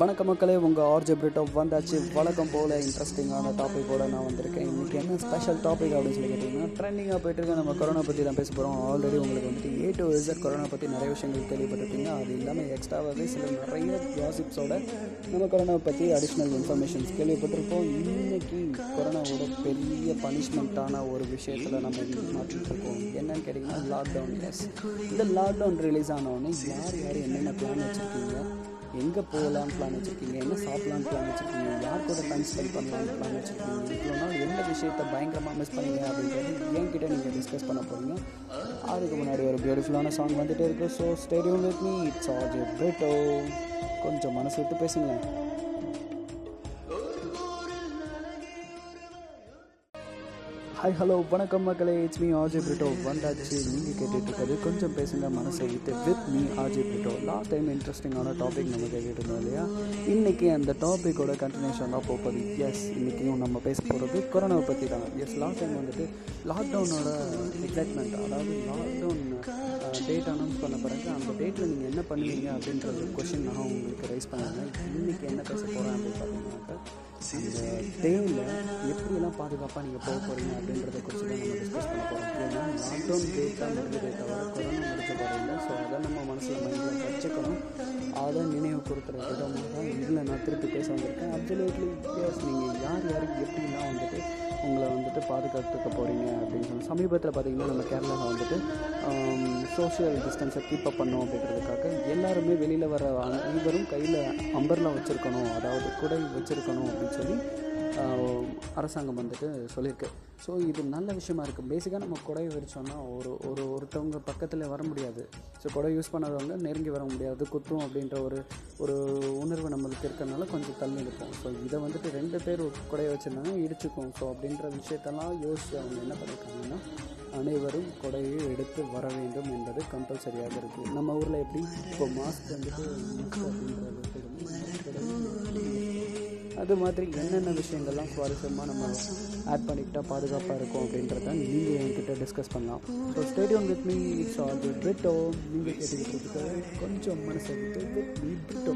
வணக்க மக்களே உங்கள் ஆர்ஜே பிரிட்டோ வந்தாச்சு. வழக்கம் போல் இன்ட்ரெஸ்டிங்கான டாப்பிக்கோட நான் வந்திருக்கேன். இன்றைக்கி என்ன ஸ்பெஷல் டாபிக் அப்படின்னு சொல்லி கேட்டிங்கன்னா ட்ரெண்டிங்காக போயிட்டு இருக்க. நம்ம கொரோனா பற்றி தான் பேச போகிறோம் ஆல்ரெடி உங்களுக்கு வந்துட்டு ஏ டு இசட் கொரோனா பற்றி நிறைய விஷயங்கள் கேள்விப்பட்டிருப்பீங்க அது இல்லாமல் எக்ஸ்ட்ராவாகவே சில நிறைய ஜாசிப்ஸோட நம்ம கொரோனா பற்றி அடிஷ்னல் இன்ஃபர்மேஷன்ஸ் கேள்விப்பட்டிருப்போம். இன்றைக்கி கொரோனாவோட பெரிய பனிஷ்மெண்ட்டான ஒரு விஷயத்தில் நம்ம மாற்றிட்டுருக்கோம் என்னன்னு கேட்டிங்கன்னா லாக்டவுன் எஸ் இந்த லாக்டவுன் ரிலீஸ் ஆனவுடனே யார் யார் என்னென்ன பிளான் வச்சுருக்கீங்க? எங்கே போகலான்னு பிளான் வச்சுருக்கீங்க? என்ன சாப்பிட்லான்னு பிளான் வச்சுருக்கீங்க? யார் கூட டைம் ஸ்பெண்ட் பண்ணலான்னு பிளான் வச்சுருக்கீங்க? இவ்வளோ நாள் எந்த விஷயத்தை பயங்கரமாக மிஸ் பண்ணீங்க அப்படின்றது என்கிட்ட நீங்கள் டிஸ்கஸ் பண்ண போகிறீங்க அதுக்கு முன்னாடி ஒரு பியூட்டிஃபுல்லான சாங் வந்துட்டே இருக்கு. So stadium with me it's AJ Brito கொஞ்சம் மனசு விட்டு பேசுங்களேன். ஹாய் ஹலோ வணக்கம் மக்களே. இட்ஸ் மீ ஆஜே பிரிட்டோ வந்தாச்சு. நீங்கள் கேட்டுட்ருக்கிறது கொஞ்சம் பேசுங்க. மனசை விட்டு with me AJ Brito last time இன்ட்ரெஸ்டிங்கான டாபிக் நம்ம கேட்டுட்டு இருந்தோம் இல்லையா? இன்றைக்கி அந்த டாப்பிக்கோட கண்டினியூஷன் தான் போகுது. எஸ் இன்றைக்கியும் நம்ம பேச போகிறது கொரோனாவை பற்றி தான். எஸ் லாஸ்ட் டைம் வந்துட்டு லாக்டவுனோட எக்ஸைட்மெண்ட் அதாவது லாக்டவுன் டேட் அனௌன்ஸ் பண்ண பிறகு அந்த டேட்டில் நீங்கள் என்ன பண்ணுவீங்க அப்படின்ற ஒரு கொஷின் நான் உங்களுக்கு ரைஸ் பண்ணாங்க இன்றைக்கி என்ன பேச போகிறேன் அப்படின்னு பார்த்தீங்கன்னாக்கா அந்த டேயில் எப்படிலாம் பாதுகாப்பாக நீங்கள் போக போகிறீங்க அப்படின்றத குறித்து தான் நம்ம டிஸ்கஸ் பண்ண போகிறோம் ஏன்னா லாக்டவுன் டேட் தான் முடிஞ்சதே தவிர கொரோனா முடிச்ச போகிறீங்க ஸோ அதை நம்ம மனசில் மைண்டில் வச்சுக்கணும். அதை நினைவு கொடுத்துற விதமாக தான் இதில் நான் திருப்பி பேச வந்திருக்கேன். அப்சல்யூட்லி எஸ் நீங்கள் யார் யாருக்கு எப்படிலாம் வந்துட்டு உங்களை வந்துட்டு பாதுகாத்துக்க போகிறீங்க அப்படின்னு சொல்லி. சமீபத்தில் பார்த்தீங்கன்னா நம்ம கேரளாவில் வந்துட்டு சோஷியல் டிஸ்டன்ஸை கீப் அப் பண்ணோம் அப்படின்றதுக்காக எல்லாருமே வெளியில் வர அனைவரும் கையில் அம்பர்லாம் வச்சுருக்கணும். அதாவது குடை வச்சுருக்கணும் அப்படின்னு சொல்லி அரசாங்கம் வந்துட்டு சொல்லியிருக்கு. ஸோ இது நல்ல விஷயமா இருக்குது பேசிக்காக நம்ம குடையை விரிச்சோன்னா ஒரு ஒரு ஒருத்தவங்க பக்கத்தில் வர முடியாது. ஸோ குடை யூஸ் பண்ணாதவங்க நெருங்கி வர முடியாது. குத்தும் அப்படின்ற ஒரு ஒரு உணர்வு நம்மளுக்கு இருக்கிறனால கொஞ்சம் தள்ளி இருப்போம் ஸோ இதை வந்துட்டு ரெண்டு பேர் குடையை வச்சுருந்தாங்க இடிச்சுக்கும். ஸோ அப்படின்ற விஷயத்தெல்லாம் யோசிச்சு அவங்க என்ன பண்ணியிருக்காங்கன்னா அனைவரும் கொடையை எடுத்து வர வேண்டும் என்பது கம்பல்சரியாக இருக்குது நம்ம ஊரில் எப்படி? இப்போ மாஸ்க் வந்துட்டு அப்படின்றது அது மாதிரி என்னென்ன விஷயங்கள்லாம் சுவாரஸ்யமாக நம்ம ஆட் பண்ணிக்கிட்டால் பாதுகாப்பாக இருக்கும் அப்படின்றத நீங்கள் என்கிட்ட டிஸ்கஸ் பண்ணலாம். So stadium with me it's all the Brito நீங்கள் கேட்டுக்கிட்டு கொஞ்சம் மனசை விட்டு வித் மீ பிரிட்டோ